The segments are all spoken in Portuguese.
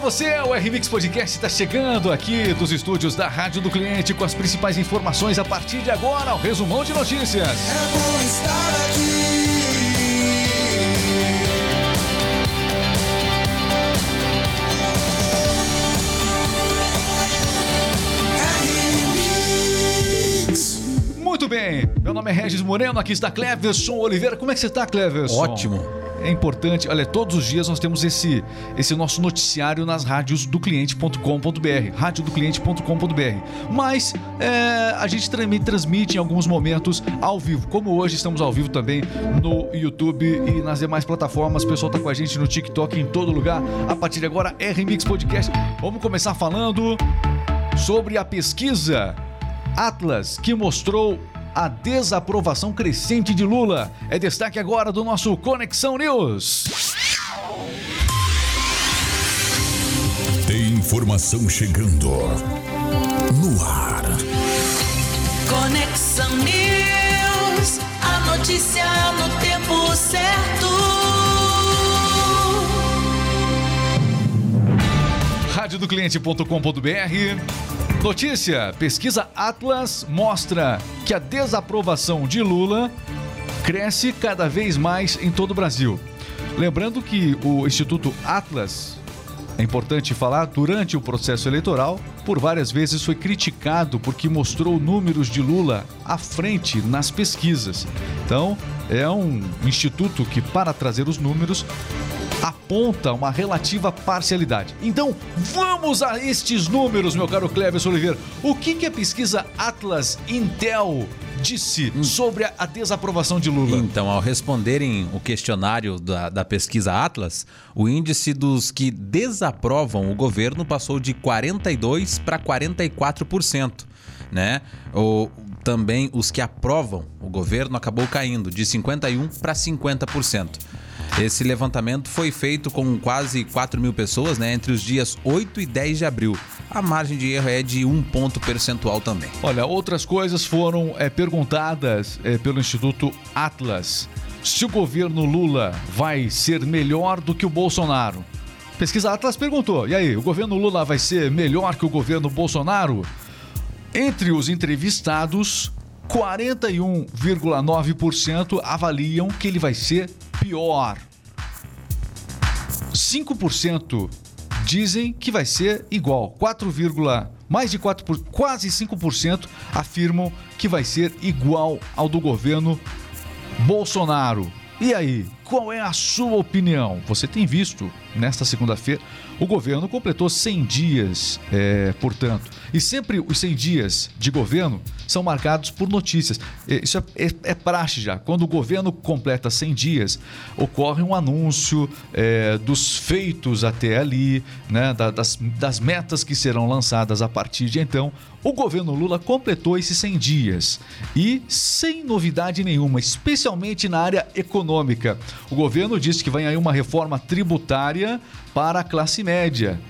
você, o RMix Podcast está chegando aqui dos estúdios da Rádio do Cliente com as principais informações a partir de agora, o resumão de notícias. É bom estar aqui. Muito bem, meu nome é Regis Moreno, aqui está Cleverson Oliveira. Como é que você está, Cleverson? Ótimo é importante, olha, todos os dias nós temos esse, esse nosso noticiário nas rádios do cliente.com.br, radiodocliente.com.br. Mas é, a gente também transmite em alguns momentos ao vivo, como hoje estamos ao vivo também no YouTube e nas demais plataformas. O pessoal está com a gente no TikTok em todo lugar. A partir de agora, RMix Podcast. Vamos começar falando sobre a pesquisa Atlas que mostrou a desaprovação crescente de Lula. É destaque agora do nosso Conexão News. Tem informação chegando no ar. Conexão News, a notícia no tempo certo. Radiodocliente.com.br Notícia: pesquisa Atlas mostra que a desaprovação de Lula cresce cada vez mais em todo o Brasil. Lembrando que o Instituto Atlas, é importante falar, durante o processo eleitoral, por várias vezes foi criticado porque mostrou números de Lula à frente nas pesquisas. Então, é um instituto que, para trazer os números, aponta uma relativa parcialidade. Então, vamos a estes números, meu caro Cleves Oliveira. O que, que a pesquisa Atlas Intel disse hum. sobre a desaprovação de Lula? Então, ao responderem o questionário da, da pesquisa Atlas, o índice dos que desaprovam o governo passou de 42% para 44%. Né? O, também os que aprovam o governo acabou caindo de 51% para 50%. Esse levantamento foi feito com quase 4 mil pessoas né, entre os dias 8 e 10 de abril. A margem de erro é de um ponto percentual também. Olha, outras coisas foram é, perguntadas é, pelo Instituto Atlas. Se o governo Lula vai ser melhor do que o Bolsonaro? Pesquisa Atlas perguntou: e aí, o governo Lula vai ser melhor que o governo Bolsonaro? Entre os entrevistados, 41,9% avaliam que ele vai ser pior. 5% dizem que vai ser igual. 4, mais de 4 por, quase 5% afirmam que vai ser igual ao do governo Bolsonaro. E aí, qual é a sua opinião? Você tem visto nesta segunda-feira o governo completou 100 dias, é, portanto. E sempre os 100 dias de governo são marcados por notícias. Isso é, é, é praxe já. Quando o governo completa 100 dias, ocorre um anúncio é, dos feitos até ali, né, das, das metas que serão lançadas a partir de então. O governo Lula completou esses 100 dias e sem novidade nenhuma, especialmente na área econômica. O governo disse que vem aí uma reforma tributária para a classe média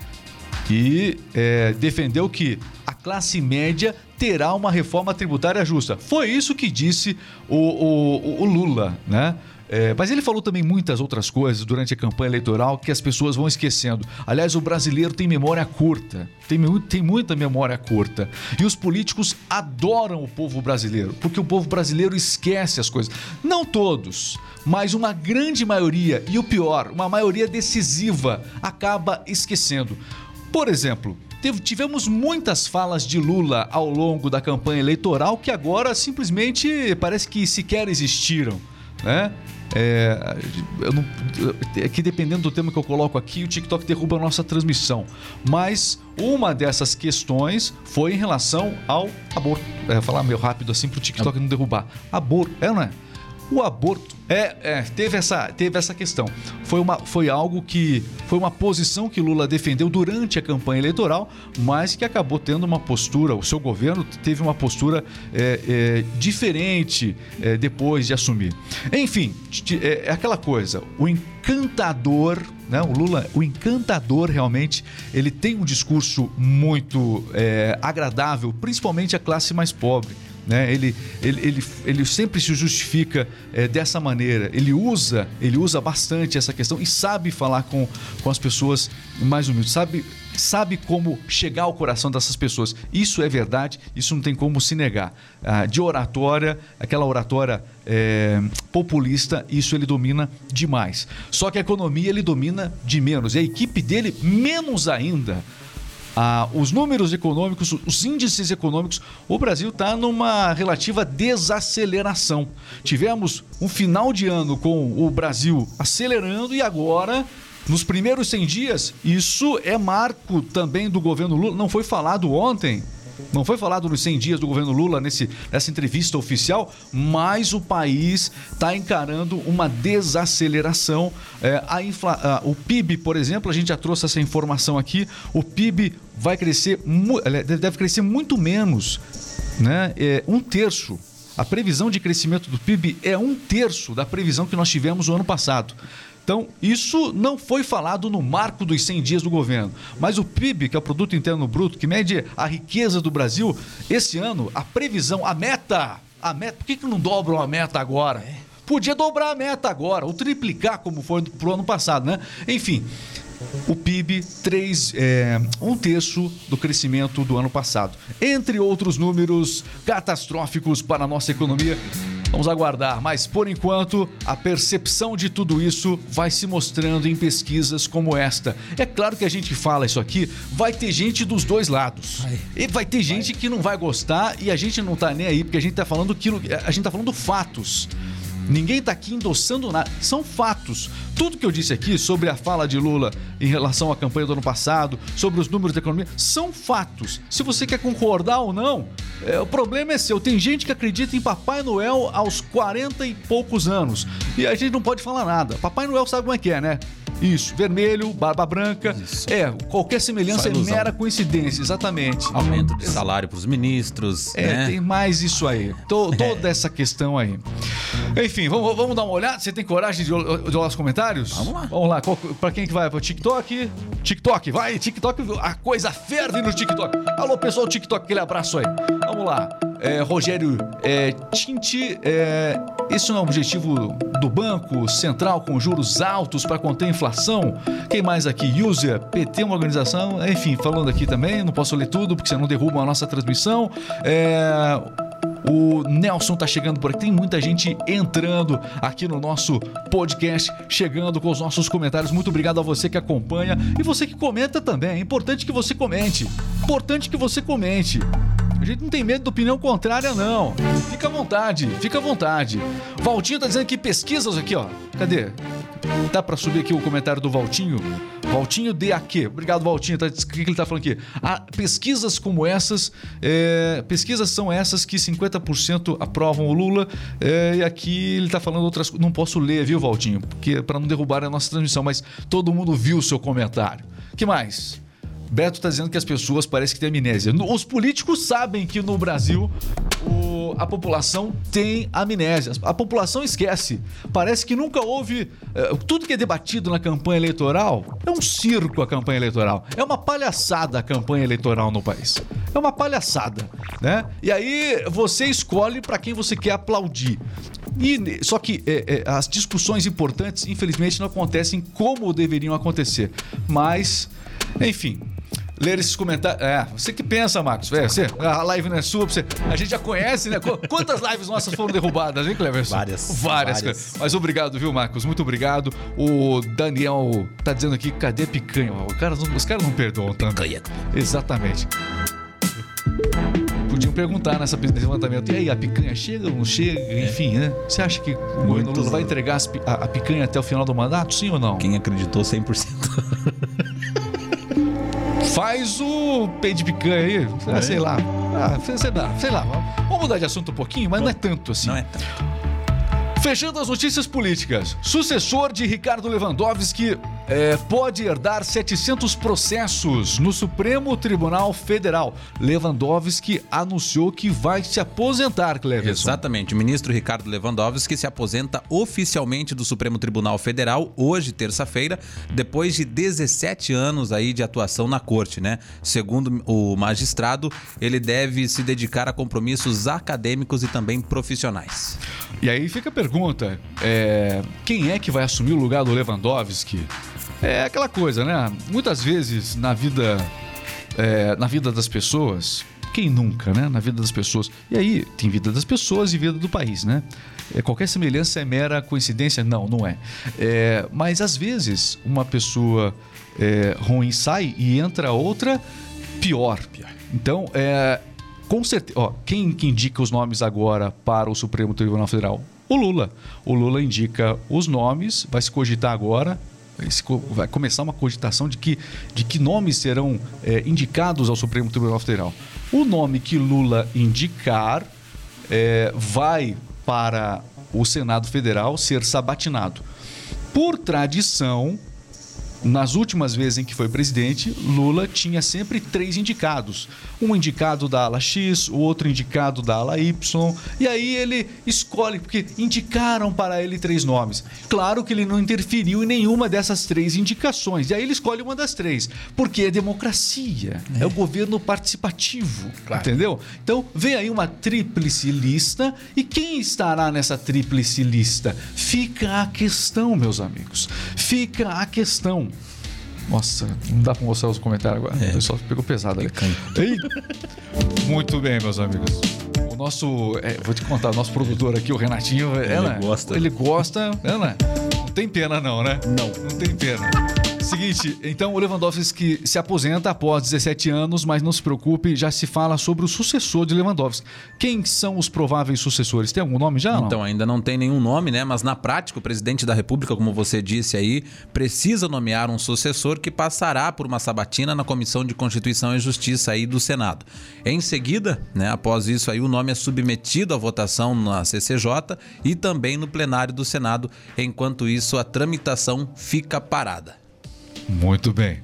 e é, defendeu que a classe média terá uma reforma tributária justa. Foi isso que disse o, o, o Lula, né? É, mas ele falou também muitas outras coisas durante a campanha eleitoral que as pessoas vão esquecendo. Aliás, o brasileiro tem memória curta, tem, tem muita memória curta. E os políticos adoram o povo brasileiro, porque o povo brasileiro esquece as coisas. Não todos, mas uma grande maioria, e o pior, uma maioria decisiva, acaba esquecendo. Por exemplo, tivemos muitas falas de Lula ao longo da campanha eleitoral que agora simplesmente parece que sequer existiram. Né? É, eu não, é que dependendo do tema que eu coloco aqui, o TikTok derruba a nossa transmissão. Mas uma dessas questões foi em relação ao aborto. É, vou falar meio rápido assim para o TikTok não derrubar. Aborto, é não é? O aborto é, é, teve, essa, teve essa questão. Foi, uma, foi algo que. Foi uma posição que Lula defendeu durante a campanha eleitoral, mas que acabou tendo uma postura, o seu governo teve uma postura é, é, diferente é, depois de assumir. Enfim, é, é aquela coisa, o encantador né? O Lula, o encantador realmente, ele tem um discurso muito é, agradável, principalmente a classe mais pobre. Né? Ele, ele, ele, ele sempre se justifica é, dessa maneira. Ele usa, ele usa bastante essa questão e sabe falar com, com as pessoas mais humildes, sabe, sabe como chegar ao coração dessas pessoas. Isso é verdade, isso não tem como se negar. Ah, de oratória, aquela oratória é, populista, isso ele domina demais. Só que a economia ele domina de menos. E a equipe dele, menos ainda. Ah, os números econômicos, os índices econômicos, o Brasil está numa relativa desaceleração. Tivemos um final de ano com o Brasil acelerando e agora, nos primeiros 100 dias, isso é marco também do governo Lula. Não foi falado ontem, não foi falado nos 100 dias do governo Lula nesse, nessa entrevista oficial, mas o país está encarando uma desaceleração. É, a infla, a, o PIB, por exemplo, a gente já trouxe essa informação aqui, o PIB vai crescer, deve crescer muito menos, né? É, um terço. A previsão de crescimento do PIB é um terço da previsão que nós tivemos no ano passado. Então, isso não foi falado no marco dos 100 dias do governo. Mas o PIB, que é o Produto Interno Bruto, que mede a riqueza do Brasil, esse ano, a previsão, a meta, a meta, por que, que não dobram a meta agora? Podia dobrar a meta agora, ou triplicar, como foi pro ano passado, né? Enfim, o PIB, três, é, um terço do crescimento do ano passado. Entre outros números catastróficos para a nossa economia. Vamos aguardar, mas por enquanto a percepção de tudo isso vai se mostrando em pesquisas como esta. É claro que a gente fala isso aqui, vai ter gente dos dois lados. E vai ter gente que não vai gostar e a gente não tá nem aí, porque a gente tá falando aquilo, a gente tá falando fatos. Ninguém está aqui endossando nada. São fatos. Tudo que eu disse aqui sobre a fala de Lula em relação à campanha do ano passado, sobre os números da economia, são fatos. Se você quer concordar ou não, é, o problema é seu. Tem gente que acredita em Papai Noel aos 40 e poucos anos. E a gente não pode falar nada. Papai Noel sabe como é que é, né? Isso, vermelho, barba branca. Isso. É, qualquer semelhança é mera coincidência, exatamente. Aumento de salário para os ministros. É, né? tem mais isso aí. Tô, toda é. essa questão aí. Enfim, vamos, vamos dar uma olhada. Você tem coragem de, de olhar os comentários? Vamos lá. Vamos lá. Para quem que vai? Para o TikTok? TikTok, vai, TikTok, a coisa ferve no TikTok. Alô, pessoal do TikTok, aquele abraço aí. Vamos lá. É, Rogério é, Tinti, é, isso não é um objetivo do Banco Central com juros altos para conter a inflação? Quem mais aqui? User, PT, uma organização, enfim, falando aqui também, não posso ler tudo porque senão derruba a nossa transmissão. É, o Nelson tá chegando por aqui. Tem muita gente entrando aqui no nosso podcast, chegando com os nossos comentários. Muito obrigado a você que acompanha e você que comenta também. É importante que você comente. Importante que você comente. A gente não tem medo da opinião contrária, não. Fica à vontade, fica à vontade. Valtinho tá dizendo que pesquisas aqui, ó. Cadê? Dá para subir aqui o comentário do Valtinho? Valtinho DAQ. Obrigado, Valtinho. Tá, o que ele tá falando aqui? Ah, pesquisas como essas, é, pesquisas são essas que 50% aprovam o Lula. É, e aqui ele tá falando outras. Não posso ler, viu, Valtinho? Porque para não derrubar a nossa transmissão, mas todo mundo viu o seu comentário. que mais? Beto está dizendo que as pessoas parecem que têm amnésia. Os políticos sabem que no Brasil o, a população tem amnésia. A população esquece. Parece que nunca houve. É, tudo que é debatido na campanha eleitoral é um circo a campanha eleitoral. É uma palhaçada a campanha eleitoral no país. É uma palhaçada, né? E aí você escolhe para quem você quer aplaudir. E, só que é, é, as discussões importantes, infelizmente, não acontecem como deveriam acontecer. Mas, enfim, ler esses comentários. É, você que pensa, Marcos. É, você, a live não é sua, você, a gente já conhece, né? Quantas lives nossas foram derrubadas, hein, Cleverson? Várias. Várias. várias. Mas obrigado, viu, Marcos? Muito obrigado. O Daniel tá dizendo aqui, cadê picanha? O cara, os caras não perdoam tanto. Picanha. Exatamente. Podiam perguntar nessa levantamento. E aí, a picanha chega ou não chega? Enfim, né? Você acha que o governo Lula vai entregar a, a picanha até o final do mandato? Sim ou não? Quem acreditou 100%. Faz o pé de picanha aí, é. sei lá. Ah, sei lá, sei lá. Vamos mudar de assunto um pouquinho, mas não é tanto assim. Não é tanto. Fechando as notícias políticas, sucessor de Ricardo Lewandowski é, pode herdar 700 processos no Supremo Tribunal Federal. Lewandowski anunciou que vai se aposentar, Cleverson. Exatamente. O ministro Ricardo Lewandowski se aposenta oficialmente do Supremo Tribunal Federal hoje, terça-feira, depois de 17 anos aí de atuação na corte, né? Segundo o magistrado, ele deve se dedicar a compromissos acadêmicos e também profissionais. E aí fica a pergunta: é, quem é que vai assumir o lugar do Lewandowski? É aquela coisa, né? Muitas vezes na vida, é, na vida das pessoas, quem nunca, né? Na vida das pessoas. E aí tem vida das pessoas e vida do país, né? É, qualquer semelhança é mera coincidência? Não, não é. é mas às vezes uma pessoa é, ruim sai e entra outra pior. Então, é, com certeza. Ó, quem que indica os nomes agora para o Supremo Tribunal Federal? O Lula. O Lula indica os nomes, vai se cogitar agora. Vai começar uma cogitação de que, de que nomes serão é, indicados ao Supremo Tribunal Federal. O nome que Lula indicar é, vai para o Senado Federal ser sabatinado. Por tradição, nas últimas vezes em que foi presidente, Lula tinha sempre três indicados. Um indicado da ala X, o outro indicado da ala Y. E aí ele escolhe, porque indicaram para ele três nomes. Claro que ele não interferiu em nenhuma dessas três indicações. E aí ele escolhe uma das três. Porque é democracia. É, é o governo participativo. Claro. Entendeu? Então vem aí uma tríplice lista. E quem estará nessa tríplice lista? Fica a questão, meus amigos. Fica a questão. Nossa, não dá pra mostrar os comentários agora. É. O pessoal pegou pesado ali. Muito bem, meus amigos. O nosso. É, vou te contar, o nosso produtor aqui, o Renatinho. Ele ela, gosta. Ele gosta. Ela, não tem pena, não, né? Não. Não tem pena. Seguinte, então o Lewandowski se aposenta após 17 anos, mas não se preocupe, já se fala sobre o sucessor de Lewandowski. Quem são os prováveis sucessores? Tem algum nome já? Então, ainda não tem nenhum nome, né? Mas na prática, o presidente da República, como você disse aí, precisa nomear um sucessor que passará por uma sabatina na Comissão de Constituição e Justiça aí do Senado. Em seguida, né, após isso aí, o nome é submetido à votação na CCJ e também no plenário do Senado. Enquanto isso, a tramitação fica parada. Muito bem.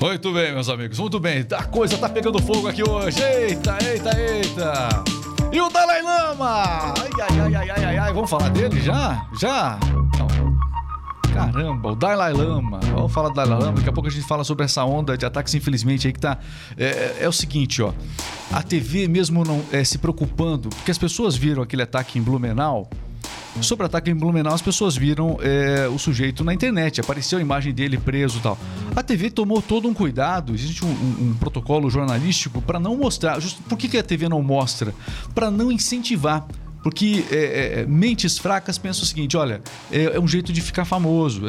Muito bem, meus amigos, muito bem. A coisa tá pegando fogo aqui hoje. Eita, eita, eita. E o Dalai Lama? Ai, ai, ai, ai, ai, ai. Vamos falar dele já? Já? Não. Caramba, o Dalai Lama. Vamos falar do Dalai Lama. Daqui a pouco a gente fala sobre essa onda de ataques, infelizmente, aí que tá. É, é o seguinte, ó. A TV mesmo não é, se preocupando, porque as pessoas viram aquele ataque em Blumenau Sobre o ataque em Blumenau, as pessoas viram é, o sujeito na internet, apareceu a imagem dele preso e tal. A TV tomou todo um cuidado, existe um, um, um protocolo jornalístico para não mostrar. Just, por que, que a TV não mostra? Para não incentivar porque é, é, mentes fracas pensam o seguinte: olha, é, é um jeito de ficar famoso.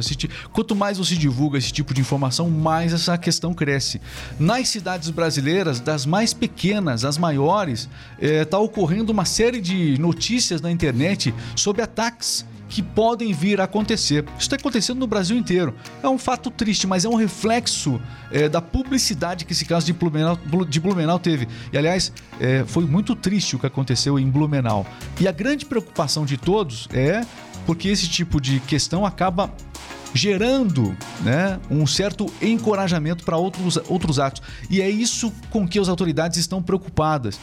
Quanto mais você divulga esse tipo de informação, mais essa questão cresce. Nas cidades brasileiras, das mais pequenas às maiores, está é, ocorrendo uma série de notícias na internet sobre ataques que podem vir a acontecer. Isso está acontecendo no Brasil inteiro. É um fato triste, mas é um reflexo é, da publicidade que esse caso de Blumenau, de Blumenau teve. E, aliás, é, foi muito triste o que aconteceu em Blumenau. E a grande preocupação de todos é porque esse tipo de questão acaba gerando né, um certo encorajamento para outros, outros atos. E é isso com que as autoridades estão preocupadas.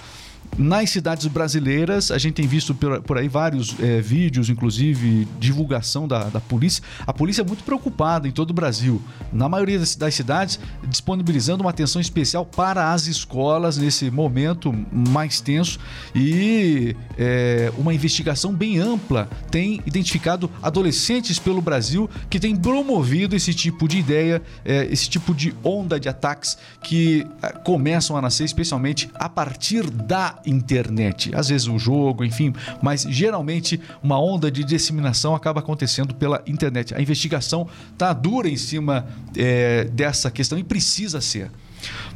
Nas cidades brasileiras, a gente tem visto por aí vários é, vídeos, inclusive divulgação da, da polícia. A polícia é muito preocupada em todo o Brasil, na maioria das cidades, disponibilizando uma atenção especial para as escolas nesse momento mais tenso e é, uma investigação bem ampla tem identificado adolescentes pelo Brasil que têm promovido esse tipo de ideia, é, esse tipo de onda de ataques que começam a nascer, especialmente a partir da internet. Às vezes o jogo, enfim, mas geralmente uma onda de disseminação acaba acontecendo pela internet. A investigação está dura em cima é, dessa questão e precisa ser.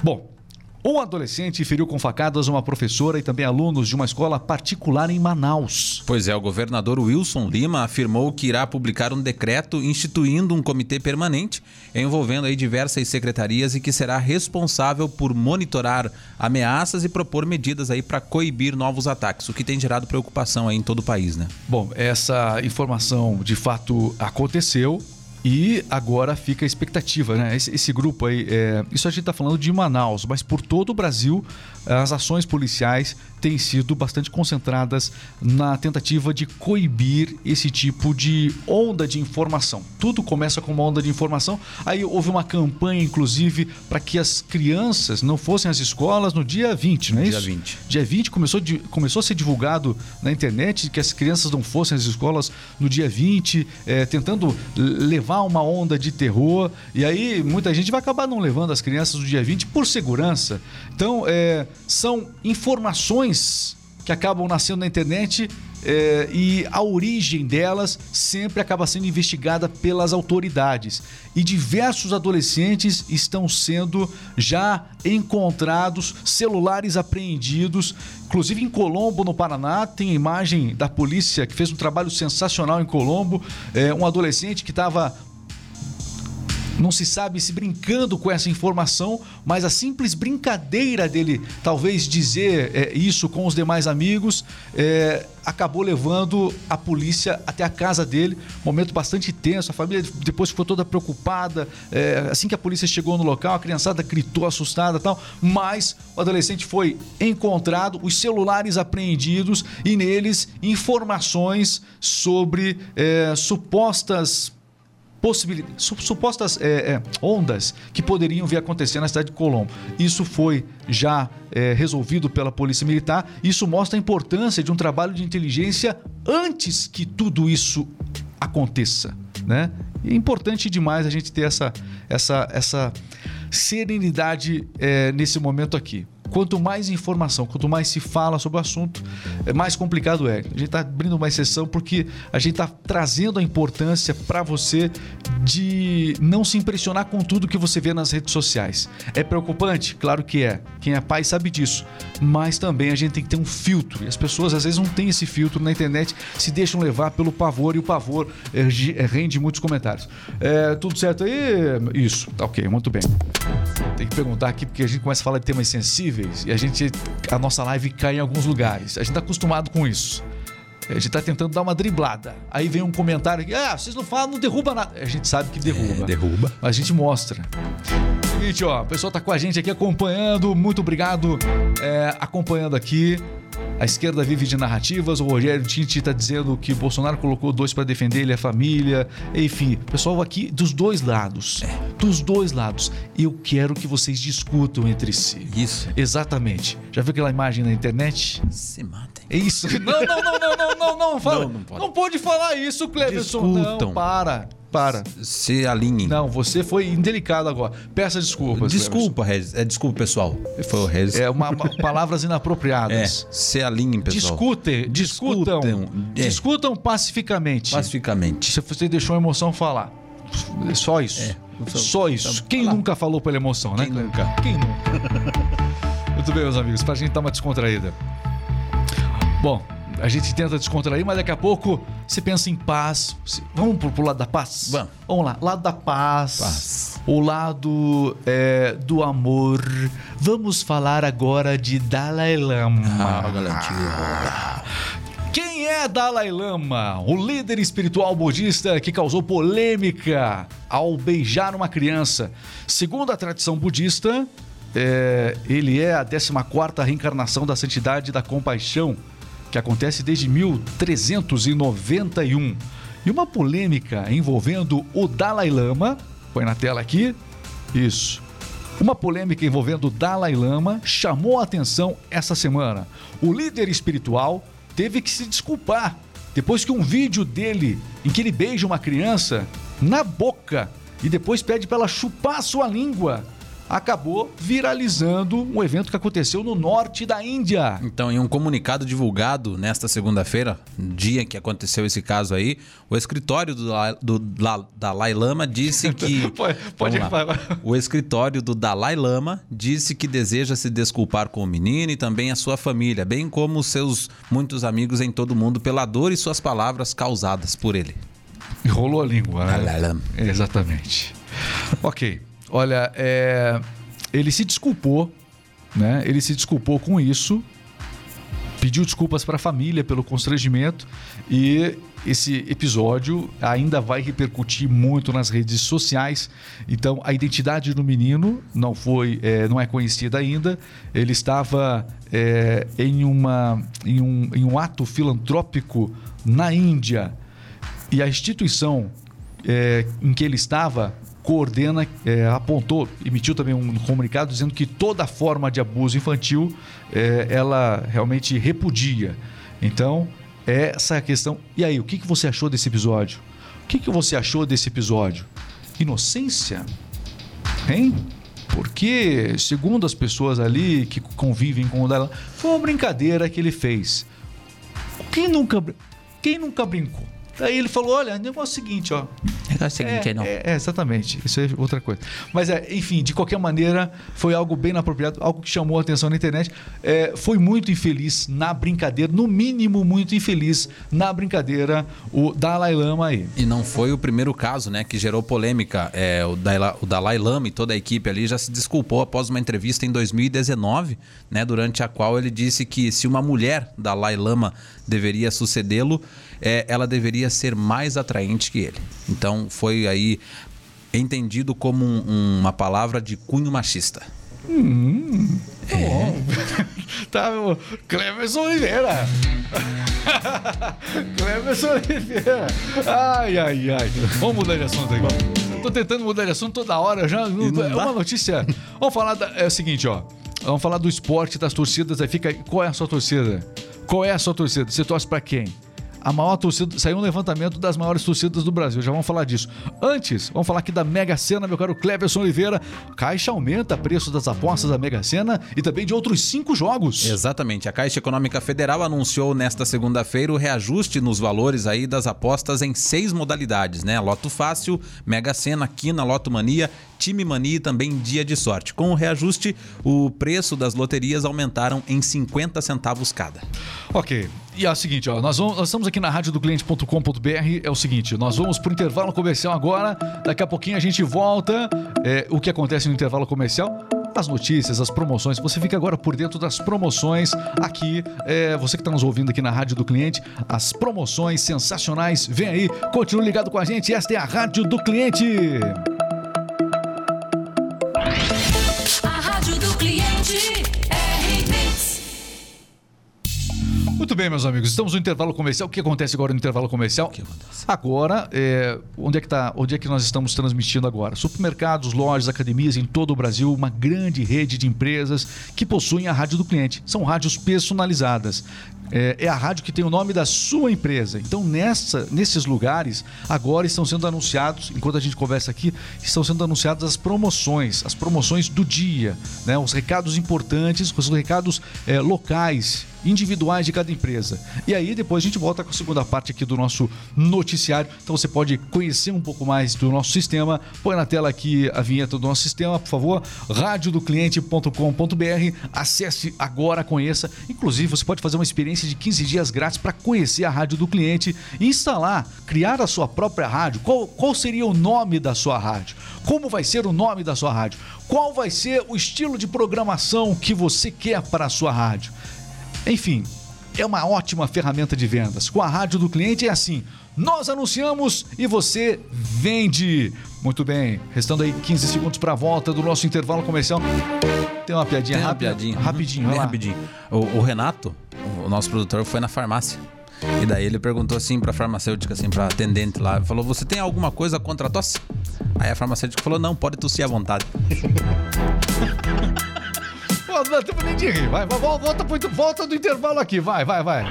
Bom, um adolescente feriu com facadas uma professora e também alunos de uma escola particular em Manaus. Pois é, o governador Wilson Lima afirmou que irá publicar um decreto instituindo um comitê permanente envolvendo aí diversas secretarias e que será responsável por monitorar ameaças e propor medidas aí para coibir novos ataques, o que tem gerado preocupação aí em todo o país, né? Bom, essa informação de fato aconteceu E agora fica a expectativa, né? Esse, esse grupo aí, é, isso a gente está falando de Manaus, mas por todo o Brasil, as ações policiais têm sido bastante concentradas na tentativa de coibir esse tipo de onda de informação. Tudo começa com uma onda de informação. Aí houve uma campanha, inclusive, para que as crianças não fossem às escolas no dia 20, não é Dia isso? 20. Dia 20 começou, de- começou a ser divulgado na internet que as crianças não fossem às escolas no dia 20, eh, tentando levar uma onda de terror. E aí muita gente vai acabar não levando as crianças no dia 20 por segurança. Então, eh, são informações que acabam nascendo na internet eh, e a origem delas sempre acaba sendo investigada pelas autoridades. E diversos adolescentes estão sendo já encontrados, celulares apreendidos. Inclusive em Colombo, no Paraná, tem a imagem da polícia que fez um trabalho sensacional em Colombo. Eh, um adolescente que estava não se sabe se brincando com essa informação, mas a simples brincadeira dele talvez dizer é, isso com os demais amigos é, acabou levando a polícia até a casa dele. Momento bastante tenso. A família depois ficou toda preocupada. É, assim que a polícia chegou no local, a criançada gritou assustada tal. Mas o adolescente foi encontrado, os celulares apreendidos e neles informações sobre é, supostas possibilidades, su- supostas é, é, ondas que poderiam vir acontecer na cidade de Colombo. Isso foi já é, resolvido pela Polícia Militar. Isso mostra a importância de um trabalho de inteligência antes que tudo isso aconteça, né? E é importante demais a gente ter essa, essa, essa serenidade é, nesse momento aqui. Quanto mais informação, quanto mais se fala sobre o assunto, é mais complicado é. A gente está abrindo uma exceção porque a gente está trazendo a importância para você de não se impressionar com tudo que você vê nas redes sociais. É preocupante? Claro que é. Quem é pai sabe disso. Mas também a gente tem que ter um filtro. E as pessoas às vezes não têm esse filtro na internet, se deixam levar pelo pavor e o pavor ge- é, rende muitos comentários. É, tudo certo aí? Isso. Tá ok, muito bem. Tem que perguntar aqui porque a gente começa a falar de temas sensíveis e a gente a nossa live cai em alguns lugares. A gente tá acostumado com isso. A gente tá tentando dar uma driblada. Aí vem um comentário aqui: "Ah, vocês não falam, não derruba nada". A gente sabe que derruba. É, derruba. Mas a gente mostra. Seguinte, ó, o pessoal tá com a gente aqui acompanhando. Muito obrigado é, acompanhando aqui. A esquerda vive de narrativas. O Rogério Tinti tá dizendo que Bolsonaro colocou dois para defender ele e a família. Enfim, pessoal aqui dos dois lados. Dos dois lados. Eu quero que vocês discutam entre si. Isso. Exatamente. Já viu aquela imagem na internet? Se matem. É isso. Não, não, não, não, não, não, não. Fala. Não, não pode. Não pode falar isso, Cleverson. Discutam. Não, para. Para. Se alinhem. Não, você foi indelicado agora. Peça desculpas. Desculpa, Regis. É, desculpa, pessoal. Foi o Regis. É uma, palavras É, inapropriadas. se alinhem, pessoal. Discutem, discutam, Discutam. É. discutam pacificamente. Pacificamente. Se você deixou a emoção falar. Só isso. É. Só isso. Quem Fala. nunca falou pela emoção, né? Quem nunca? Quem nunca? Muito bem, meus amigos, pra gente dar uma descontraída. Bom, a gente tenta descontrair, mas daqui a pouco você pensa em paz. Vamos pro, pro lado da paz? Vamos. Vamos lá, lado da paz. Paz. O lado é, do amor. Vamos falar agora de Dalai Lama. Ah. Quem é Dalai Lama? O líder espiritual budista que causou polêmica ao beijar uma criança. Segundo a tradição budista, é, ele é a 14ª reencarnação da santidade da compaixão, que acontece desde 1391. E uma polêmica envolvendo o Dalai Lama, põe na tela aqui, isso. Uma polêmica envolvendo o Dalai Lama chamou a atenção essa semana. O líder espiritual teve que se desculpar depois que um vídeo dele em que ele beija uma criança na boca e depois pede para ela chupar a sua língua acabou viralizando um evento que aconteceu no norte da Índia. Então, em um comunicado divulgado nesta segunda-feira, dia que aconteceu esse caso aí, o escritório do, Dalai- do La- Dalai Lama disse que. Pode- pode- lá. vai. O escritório do Dalai Lama disse que deseja se desculpar com o menino e também a sua família, bem como seus muitos amigos em todo o mundo pela dor e suas palavras causadas por ele. Rolou a língua, né? Dalai Lama. Exatamente. ok. Olha, é, ele se desculpou, né? Ele se desculpou com isso, pediu desculpas para a família pelo constrangimento e esse episódio ainda vai repercutir muito nas redes sociais. Então, a identidade do menino não foi, é, não é conhecida ainda. Ele estava é, em, uma, em, um, em um ato filantrópico na Índia e a instituição é, em que ele estava coordena, é, apontou, emitiu também um comunicado dizendo que toda forma de abuso infantil é, ela realmente repudia. Então, essa é a questão. E aí, o que, que você achou desse episódio? O que, que você achou desse episódio? Inocência? Hein? Porque, segundo as pessoas ali que convivem com o foi uma brincadeira que ele fez. Quem nunca, quem nunca brincou? Aí ele falou: olha, o negócio é o seguinte, ó. É o seguinte, é, aí não. É, é, exatamente. Isso é outra coisa. Mas, é, enfim, de qualquer maneira, foi algo bem inapropriado, algo que chamou a atenção na internet. É, foi muito infeliz na brincadeira, no mínimo, muito infeliz na brincadeira, o Dalai Lama aí. E não foi o primeiro caso, né, que gerou polêmica. É, o, Dalai, o Dalai Lama e toda a equipe ali já se desculpou após uma entrevista em 2019, né, durante a qual ele disse que se uma mulher Dalai Lama deveria sucedê-lo, é, ela deveria ser mais atraente que ele. Então foi aí entendido como um- uma palavra de cunho machista. Tá bom. tá, meu. Cleverson Oliveira. Cleverson Oliveira. Ai, ai, ai. Vamos mudar de assunto aí. Tô tentando mudar de assunto toda hora já. não é uma notícia. Vamos falar. Da, é o seguinte, ó. Vamos falar do esporte, das torcidas. Aí fica. Qual é a sua torcida? Qual é a sua torcida? Você torce pra quem? A maior torcida. Saiu um levantamento das maiores torcidas do Brasil. Já vamos falar disso. Antes, vamos falar aqui da Mega Sena, meu caro Cleverson Oliveira. Caixa aumenta preço das apostas da Mega Sena e também de outros cinco jogos. Exatamente. A Caixa Econômica Federal anunciou nesta segunda-feira o reajuste nos valores aí das apostas em seis modalidades, né? Loto Fácil, Mega Sena, Quina, Loto Mania, Time Mania e também Dia de Sorte. Com o reajuste, o preço das loterias aumentaram em 50 centavos cada. Ok. E é o seguinte, ó, nós, vamos, nós estamos aqui na rádio do cliente.com.br. É o seguinte, nós vamos pro intervalo comercial agora. Daqui a pouquinho a gente volta. É, o que acontece no intervalo comercial? As notícias, as promoções. Você fica agora por dentro das promoções aqui. É, você que está nos ouvindo aqui na rádio do cliente, as promoções sensacionais. Vem aí, continue ligado com a gente. Esta é a rádio do cliente. Bem, meus amigos, estamos no intervalo comercial. O que acontece agora no intervalo comercial? Agora, é, onde, é que tá, onde é que nós estamos transmitindo agora? Supermercados, lojas, academias em todo o Brasil, uma grande rede de empresas que possuem a rádio do cliente. São rádios personalizadas. É, é a rádio que tem o nome da sua empresa. Então, nessa, nesses lugares, agora estão sendo anunciados, enquanto a gente conversa aqui, estão sendo anunciadas as promoções, as promoções do dia, né? os recados importantes, os recados é, locais individuais de cada empresa. E aí depois a gente volta com a segunda parte aqui do nosso noticiário. Então você pode conhecer um pouco mais do nosso sistema. Põe na tela aqui a vinheta do nosso sistema, por favor. radiodocliente.com.br. Acesse agora, conheça. Inclusive você pode fazer uma experiência de 15 dias grátis para conhecer a rádio do cliente e instalar, criar a sua própria rádio. Qual, qual seria o nome da sua rádio? Como vai ser o nome da sua rádio? Qual vai ser o estilo de programação que você quer para a sua rádio? Enfim, é uma ótima ferramenta de vendas. Com a rádio do cliente é assim: nós anunciamos e você vende. Muito bem, restando aí 15 segundos para a volta do nosso intervalo comercial. Tem uma piadinha Tem uma rápida? piadinha. Rapidinho, lá. rapidinho. O, o Renato, o nosso produtor, foi na farmácia. E daí ele perguntou assim pra farmacêutica, assim, pra atendente lá, falou: Você tem alguma coisa contra a tosse? Aí a farmacêutica falou: Não, pode tossir à vontade. Pô, não tempo nem de rir. Vai, volta, pro- volta do intervalo aqui. Vai, vai, vai.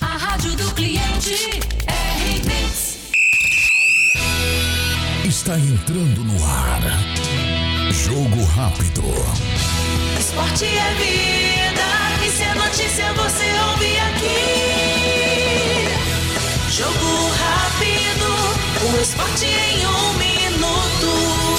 A rádio do cliente é remix. Está entrando no ar. Jogo rápido. Esporte é vida. É notícia, você ouve aqui. Jogo rápido. O esporte em um minuto.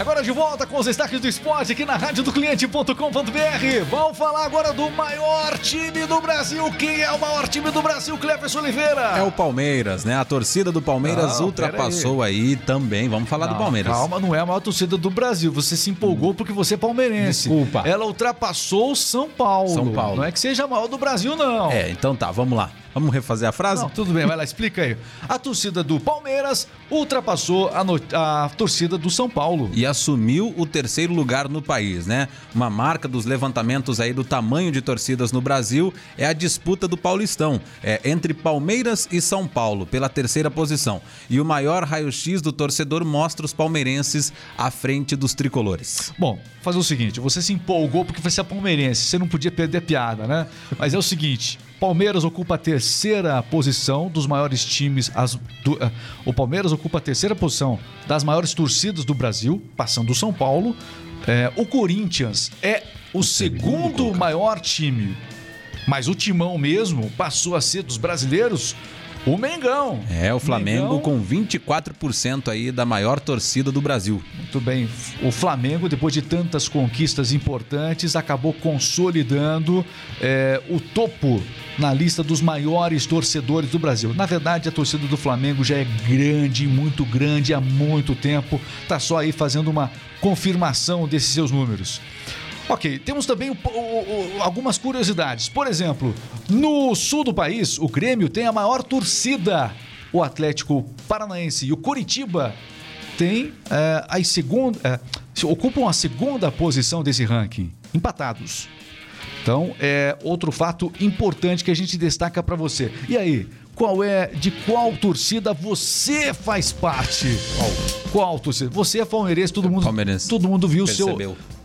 Agora de volta com os destaques do esporte aqui na rádio do cliente.com.br. Vamos falar agora do maior time do Brasil. Quem é o maior time do Brasil? Cleverson Oliveira. É o Palmeiras, né? A torcida do Palmeiras Não, ultrapassou aí. também. Vamos falar do Não, Palmeiras. Calma, não é a maior torcida do Brasil. Você se empolgou porque você é palmeirense. Desculpa. Ela ultrapassou o São Paulo. São Paulo. Não é que seja a maior do Brasil, não. É, então tá, vamos lá. Vamos refazer a frase? Não, tudo bem, vai lá, explica aí. A torcida do Palmeiras ultrapassou a, no- a torcida do São Paulo. e assumiu o terceiro lugar no país, né? Uma marca dos levantamentos aí do tamanho de torcidas no Brasil é a disputa do Paulistão, é entre Palmeiras e São Paulo pela terceira posição. E o maior raio-x do torcedor mostra os palmeirenses à frente dos tricolores. Bom, fazer o seguinte, você se empolgou porque você é palmeirense, você não podia perder a piada, né? Mas é o seguinte, Palmeiras ocupa a terceira posição dos maiores times, as- do- eh, o Palmeiras ocupa a terceira posição das maiores torcidas do Brasil, passando o São Paulo. Eh, o Corinthians é o segundo maior time, mas o timão mesmo passou a ser dos brasileiros o Mengão. É, o Flamengo Mengão- com 24% aí da maior torcida do Brasil. Muito bem. O Flamengo, depois de tantas conquistas importantes, acabou consolidando é, o topo na lista dos maiores torcedores do Brasil. Na verdade, a torcida do Flamengo já é grande, muito grande há muito tempo. Tá só aí fazendo uma confirmação desses seus números. Ok, temos também o- o- o- algumas curiosidades. Por exemplo, no sul do país, o Grêmio tem a maior torcida. O Atlético Paranaense e o Curitiba tem é, as segunda, é, se- ocupam a segunda posição desse ranking, empatados. Então, é outro fato importante que a gente destaca para você. E aí, qual é de qual torcida você faz parte? Qual, qual torcida? Você é palmeirense, todo mundo, Palmeirense. todo mundo viu o seu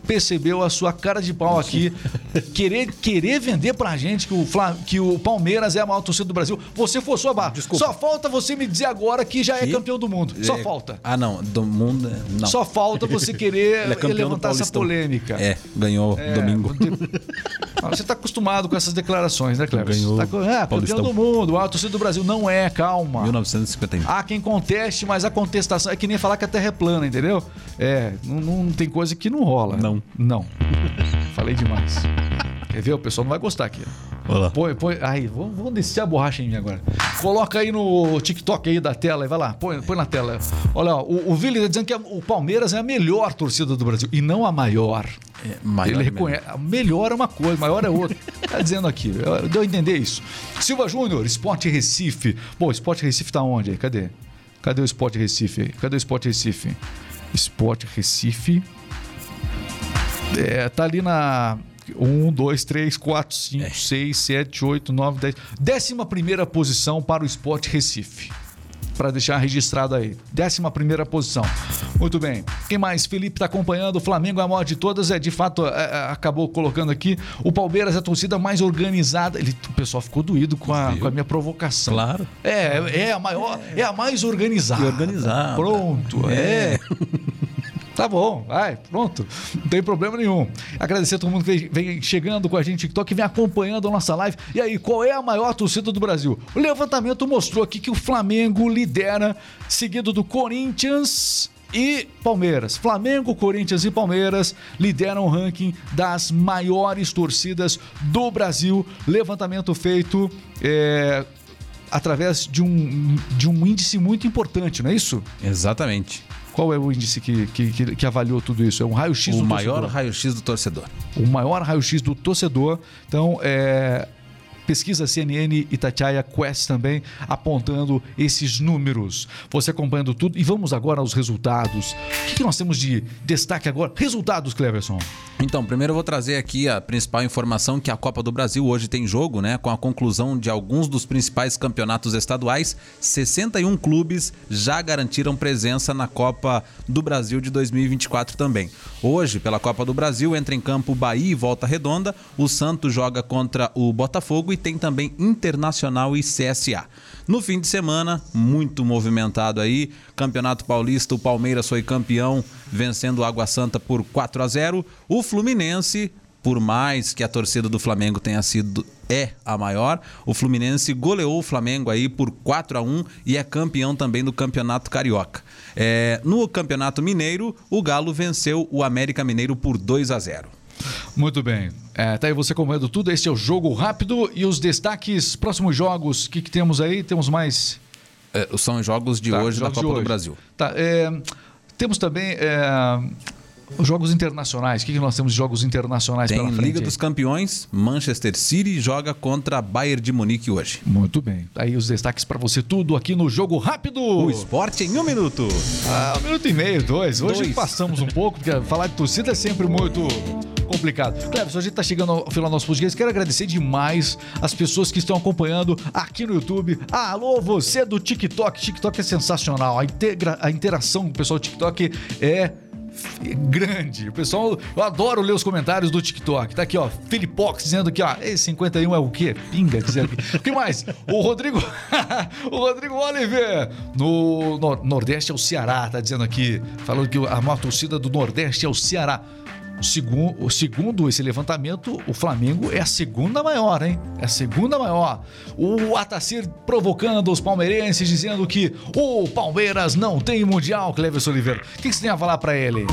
percebeu a sua cara de pau aqui, querer, querer vender pra gente que o, Fla- que o Palmeiras é a maior torcida do Brasil. Você forçou a barra. Desculpa. Só falta você me dizer agora que já é Que? campeão do mundo. Só É- falta. Ah, não, do mundo, não. Só falta você querer é levantar essa polêmica. É, ganhou É, domingo. Você está acostumado com essas declarações, né, Cleber? Ganhou Tá é, campeão do mundo. A torcida do Brasil não é, calma. 1951. Há quem conteste, mas a contestação é que nem falar que a Terra é plana, entendeu? É, não, não tem coisa que não rola. Não. Não. Falei demais. Quer ver? O pessoal não vai gostar aqui. Olha lá. Põe, põe. Aí, vamos, vamos descer a borracha em mim agora. Coloca aí no TikTok aí da tela, aí, vai lá, põe, põe na tela. Olha, ó, o, o Vili tá dizendo que a- o Palmeiras é a melhor torcida do Brasil e não a maior. É, maior Ele e reconhece. A melhor é uma coisa, maior é outra. Tá dizendo aqui. Eu- Deu a entender isso. Silva Júnior, Esporte Recife. Pô, Esporte Recife tá onde aí? Cadê? Cadê o Esporte Recife aí? Cadê o Esporte Recife? Esporte Recife. É, tá ali na 1, 2, 3, 4, 5, 6, 7, 8, 9, 10. Décima primeira posição para o Esporte Recife. Para deixar registrado aí. Décima primeira posição. Muito bem. Quem mais? Felipe está acompanhando. O Flamengo é a maior de todas. É, de fato, é, é, acabou colocando aqui. O Palmeiras é a torcida mais organizada. Ele, o pessoal ficou doído com a, com a minha provocação. Claro. É, é a maior, é a mais organizada. E organizada. Pronto, é. Tá bom, vai, pronto. Não tem problema nenhum. Agradecer a todo mundo que vem chegando com a gente no TikTok, que vem acompanhando a nossa live. E aí, qual é a maior torcida do Brasil? O levantamento mostrou aqui que o Flamengo lidera, seguido do Corinthians e Palmeiras. Flamengo, Corinthians e Palmeiras lideram o ranking das maiores torcidas do Brasil. Levantamento feito é, através de um, de um índice muito importante, não é isso? Exatamente. Qual é o índice que, que, que- que avaliou tudo isso? É um raio-x O do maior torcedor. raio-x do torcedor. O maior raio-x do torcedor. Então, é, pesquisa CNN e Tatiaia Quest também apontando esses números. Você acompanhando tudo. E vamos agora aos resultados. O que, que nós temos de destaque agora? Resultados, Cleverson. Então, primeiro eu vou trazer aqui a principal informação que a Copa do Brasil hoje tem jogo, né? Com a conclusão de alguns dos principais campeonatos estaduais, 61 clubes já garantiram presença na Copa do Brasil de 2024 também. Hoje, pela Copa do Brasil, entra em campo Bahia e Volta Redonda, o Santos joga contra o Botafogo e tem também Internacional e CSA. No fim de semana, muito movimentado aí, Campeonato Paulista, o Palmeiras foi campeão, vencendo o Água Santa por 4 a 0. O Fluminense, por mais que a torcida do Flamengo tenha sido é a maior, o Fluminense goleou o Flamengo aí por 4 a 1 e é campeão também do Campeonato Carioca. É, no Campeonato Mineiro, o Galo venceu o América Mineiro por 2 a 0. Muito bem. É, tá aí você acompanhando tudo. Este é o Jogo Rápido e os destaques, próximos jogos. O que, que temos aí? Temos mais É, são os jogos de Tá, hoje da jogos de Copa do. Brasil. Tá, é, temos também é, jogos internacionais, o que, que nós temos de jogos internacionais Tem pela frente? Liga aí? dos Campeões, Manchester City joga contra Bayern de Munique hoje. Muito bem. Aí os destaques pra você, tudo aqui no Jogo Rápido. O esporte em um minuto. Ah, um minuto e meio, dois. Hoje Dois. passamos um pouco, porque falar de torcida é sempre muito complicado. Cleves, a gente tá chegando ao final do nosso podcast. Quero agradecer demais as pessoas que estão acompanhando aqui no YouTube. Alô, você do TikTok. TikTok é sensacional. A, integra- a interação com o pessoal do TikTok é grande. O pessoal, eu adoro ler os comentários do TikTok. Tá aqui, ó, Filipox dizendo que, ó, esse 51 é o quê? Pinga, dizendo aqui. O que mais? O Rodrigo, o Rodrigo Oliver, no, no Nordeste é o Ceará, tá dizendo aqui, falando que a maior torcida do Nordeste é o Ceará. Segundo, segundo esse levantamento, o Flamengo é a segunda maior, hein? É a segunda maior. O Atacir provocando os palmeirenses, dizendo que o Palmeiras não tem mundial, Cleverson Oliveira. O que que você tem a falar pra ele?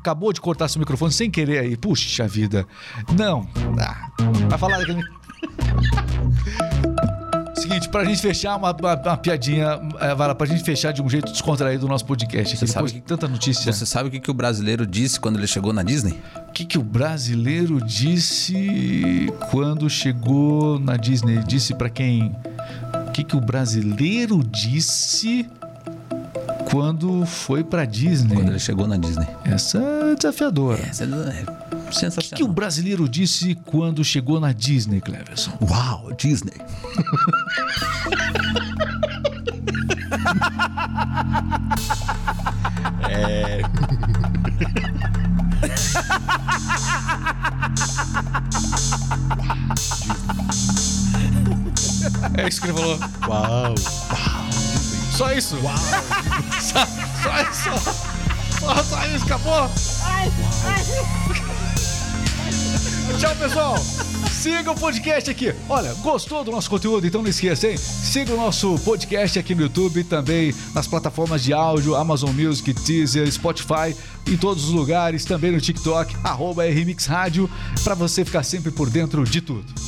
Acabou de cortar seu microfone sem querer aí. Puxa vida. Não. Ah, vai falar daquele. Seguinte, pra gente fechar uma, uma- uma piadinha, é, vai lá, pra gente fechar de um jeito descontraído o nosso podcast Você sabe de tanta notícia. Você sabe o que, que o brasileiro disse quando ele chegou na Disney? O que, que o brasileiro disse quando chegou na Disney? Disse pra quem? O que, que o brasileiro disse quando foi pra Disney? Quando ele chegou na Disney. Essa é desafiadora. Essa é O que, que o sensacional. brasileiro disse quando chegou na Disney, Cleverson? Uau, Disney. É isso que ele falou. Uau. Só isso? Uau! só, só isso? Só, só isso, acabou? Tchau, pessoal! Siga o podcast aqui. Olha, gostou do nosso conteúdo? Então não esqueça, hein? Siga o nosso podcast aqui no YouTube, também nas plataformas de áudio, Amazon Music, Deezer, Spotify, em todos os lugares, também no TikTok, arroba Rádio, pra você ficar sempre por dentro de tudo.